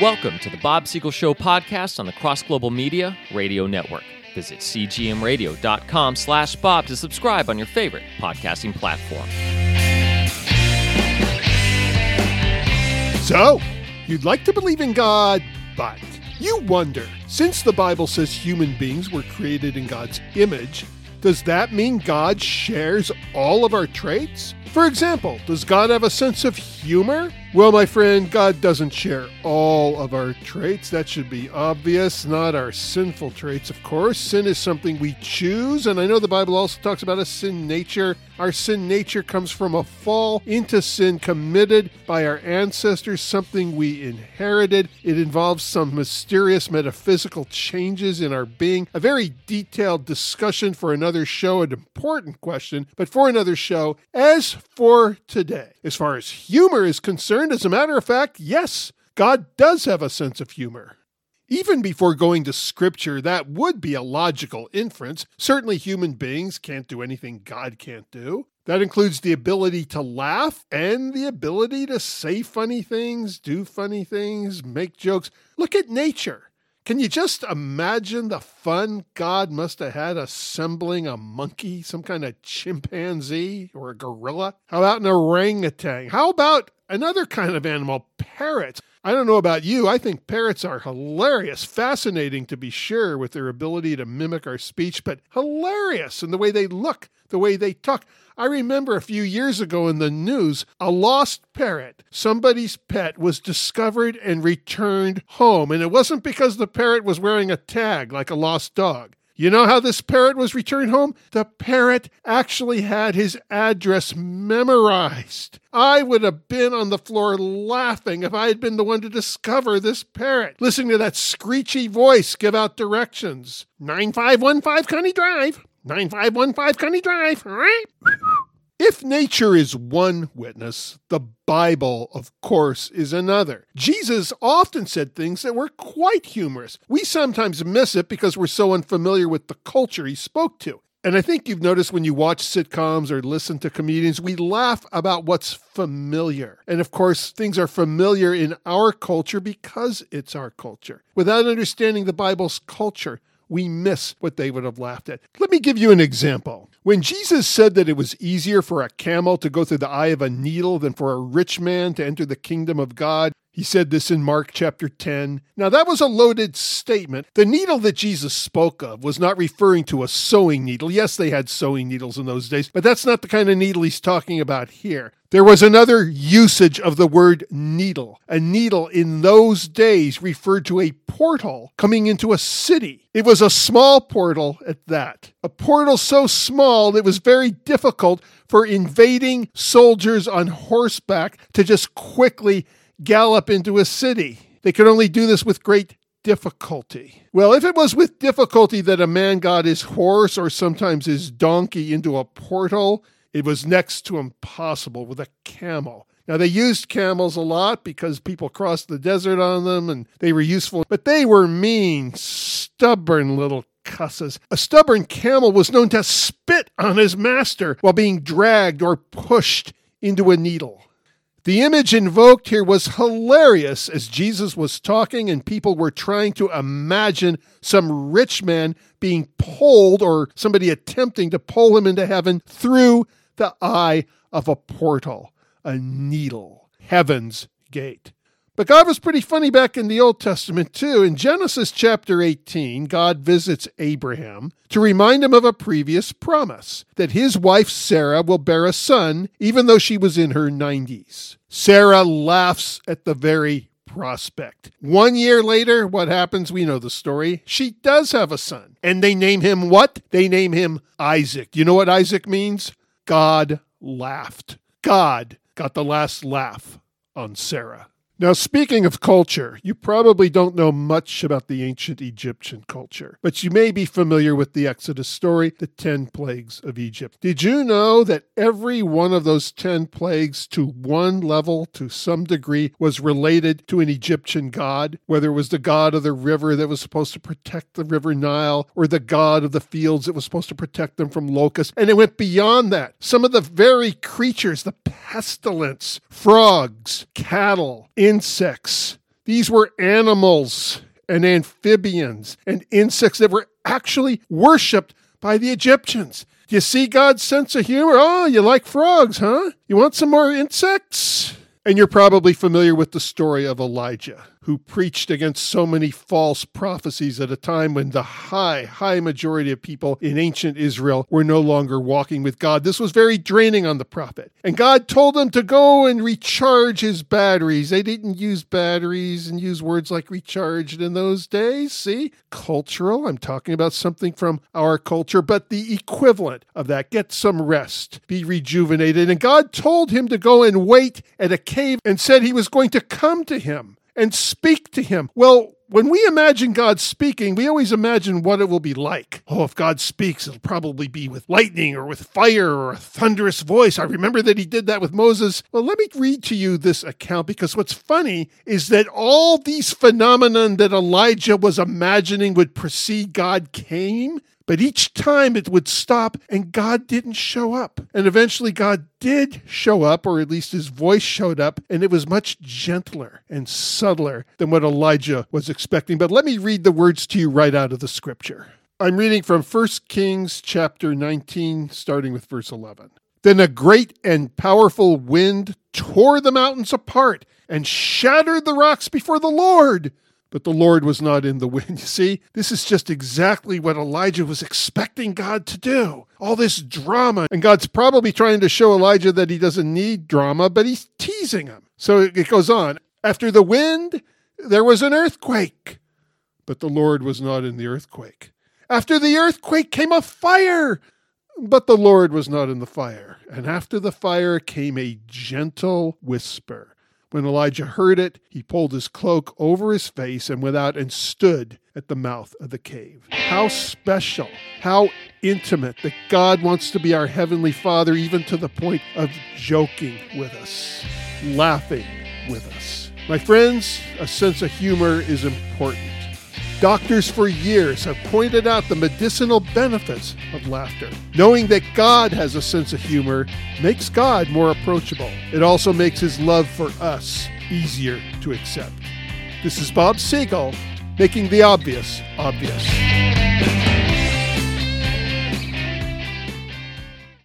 Welcome to the Bob Siegel Show podcast on the Cross Global Media Radio Network. Visit cgmradio.com slash Bob to subscribe on your favorite podcasting platform. So, you'd like to believe in God, but you wonder, since the Bible says human beings were created in God's image, does that mean God shares all of our traits? For example, does God have a sense of humor? Well, my friend, God doesn't share all of our traits. That should be obvious, not our sinful traits, of course. Sin is something we choose, and I know the Bible also talks about a sin nature. Our sin nature comes from a fall into sin committed by our ancestors, something we inherited. It involves some mysterious metaphysical changes in our being. A very detailed discussion for another show, an important question, but for another show. As for today, as far as humor is concerned, as a matter of fact, yes, God does have a sense of humor. Even before going to scripture, that would be a logical inference. Certainly, human beings can't do anything God can't do. That includes the ability to laugh and the ability to say funny things, do funny things, make jokes. Look at nature. Can you just imagine the fun God must have had assembling a monkey, some kind of chimpanzee or a gorilla? How about an orangutan? How about another kind of animal, parrots? I don't know about you. I think parrots are hilarious, fascinating to be sure, with their ability to mimic our speech, but hilarious in the way they look, the way they talk. I remember a few years ago in the news, a lost parrot, somebody's pet, was discovered and returned home. And it wasn't because the parrot was wearing a tag like a lost dog. You know how this parrot was returned home? The parrot actually had his address memorized. I would have been on the floor laughing if I had been the one to discover this parrot. Listening to that screechy voice give out directions 9515 Connie Drive. 9515 Connie Drive. All right. If nature is one witness, the Bible, of course, is another. Jesus often said things that were quite humorous. We sometimes miss it because we're so unfamiliar with the culture he spoke to. And I think you've noticed when you watch sitcoms or listen to comedians, we laugh about what's familiar. And of course, things are familiar in our culture because it's our culture. Without understanding the Bible's culture, we miss what they would have laughed at. Let me give you an example. When Jesus said that it was easier for a camel to go through the eye of a needle than for a rich man to enter the kingdom of God, he said this in Mark chapter 10. Now, that was a loaded statement. The needle that Jesus spoke of was not referring to a sewing needle. Yes, they had sewing needles in those days, but that's not the kind of needle he's talking about here. There was another usage of the word needle. A needle in those days referred to a portal coming into a city. It was a small portal at that. A portal so small that it was very difficult for invading soldiers on horseback to just quickly gallop into a city. They could only do this with great difficulty. Well, if it was with difficulty that a man got his horse or sometimes his donkey into a portal, it was next to impossible with a camel. Now, they used camels a lot because people crossed the desert on them and they were useful, but they were mean, stubborn little cusses. A stubborn camel was known to spit on his master while being dragged or pushed into a needle. The image invoked here was hilarious as Jesus was talking and people were trying to imagine some rich man being pulled or somebody attempting to pull him into heaven through the eye of a portal, a needle, heaven's gate. But God was pretty funny back in the Old Testament, too. In Genesis chapter 18, God visits Abraham to remind him of a previous promise that his wife Sarah will bear a son, even though she was in her 90s. Sarah laughs at the very prospect. One year later, what happens? We know the story. She does have a son. And they name him what? They name him Isaac. You know what Isaac means? God laughed. God got the last laugh on Sarah. Now, speaking of culture, you probably don't know much about the ancient Egyptian culture, but you may be familiar with the Exodus story, the 10 plagues of Egypt. Did you know that every one of those 10 plagues, to one level, to some degree, was related to an Egyptian god? Whether it was the god of the river that was supposed to protect the river Nile, or the god of the fields that was supposed to protect them from locusts. And it went beyond that. Some of the very creatures, the pestilence, frogs, cattle, insects, These were animals and amphibians and insects that were actually worshipped by the Egyptians. You see God's sense of humor? Oh, you like frogs, huh? You want some more insects? And you're probably familiar with the story of Elijah who preached against so many false prophecies at a time when the high, high majority of people in ancient Israel were no longer walking with God. This was very draining on the prophet. And God told him to go and recharge his batteries. They didn't use batteries and use words like recharged in those days. See? Cultural. I'm talking about something from our culture, but the equivalent of that. Get some rest, be rejuvenated. And God told him to go and wait at a cave and said he was going to come to him and speak to him. Well, when we imagine God speaking, we always imagine what it will be like. Oh, if God speaks, it'll probably be with lightning or with fire or a thunderous voice. I remember that he did that with Moses. Well, let me read to you this account because what's funny is that all these phenomenon that Elijah was imagining would precede God came. But each time it would stop and God didn't show up. And eventually God did show up, or at least his voice showed up, and it was much gentler and subtler than what Elijah was expecting. But let me read the words to you right out of the scripture. I'm reading from 1 Kings chapter 19, starting with verse 11. Then a great and powerful wind tore the mountains apart and shattered the rocks before the Lord but the Lord was not in the wind. You see, this is just exactly what Elijah was expecting God to do. All this drama. And God's probably trying to show Elijah that he doesn't need drama, but he's teasing him. So it goes on. After the wind, there was an earthquake, but the Lord was not in the earthquake. After the earthquake came a fire, but the Lord was not in the fire. And after the fire came a gentle whisper. When Elijah heard it, he pulled his cloak over his face and went out and stood at the mouth of the cave. How special, how intimate that God wants to be our Heavenly Father, even to the point of joking with us, laughing with us. My friends, a sense of humor is important. Doctors for years have pointed out the medicinal benefits of laughter. Knowing that God has a sense of humor makes God more approachable. It also makes his love for us easier to accept. This is Bob Siegel making the obvious obvious.